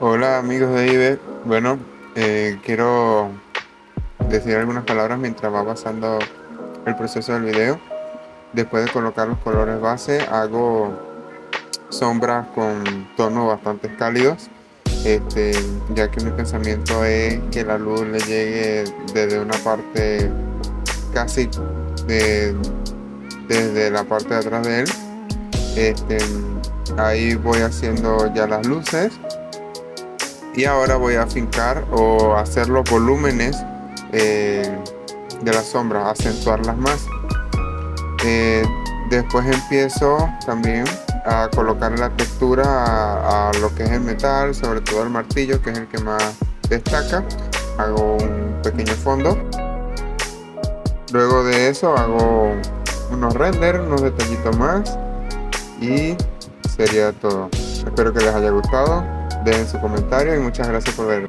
Hola amigos de IBE. Bueno, eh, quiero decir algunas palabras mientras va pasando el proceso del video. Después de colocar los colores base, hago sombras con tonos bastante cálidos, este, ya que mi pensamiento es que la luz le llegue desde una parte casi desde la parte de atrás de él. Este, ahí voy haciendo ya las luces y ahora voy a fincar o hacer los volúmenes eh, de las sombras, acentuarlas más. Eh, después empiezo también a colocar la textura a, lo que es el metal, sobre todo el martillo, que es el que más destaca. Hago un pequeño fondo. Luego de eso hago unos renders, unos detallitos más y sería todo. Espero que les haya gustado dejen su comentario y muchas gracias por ver.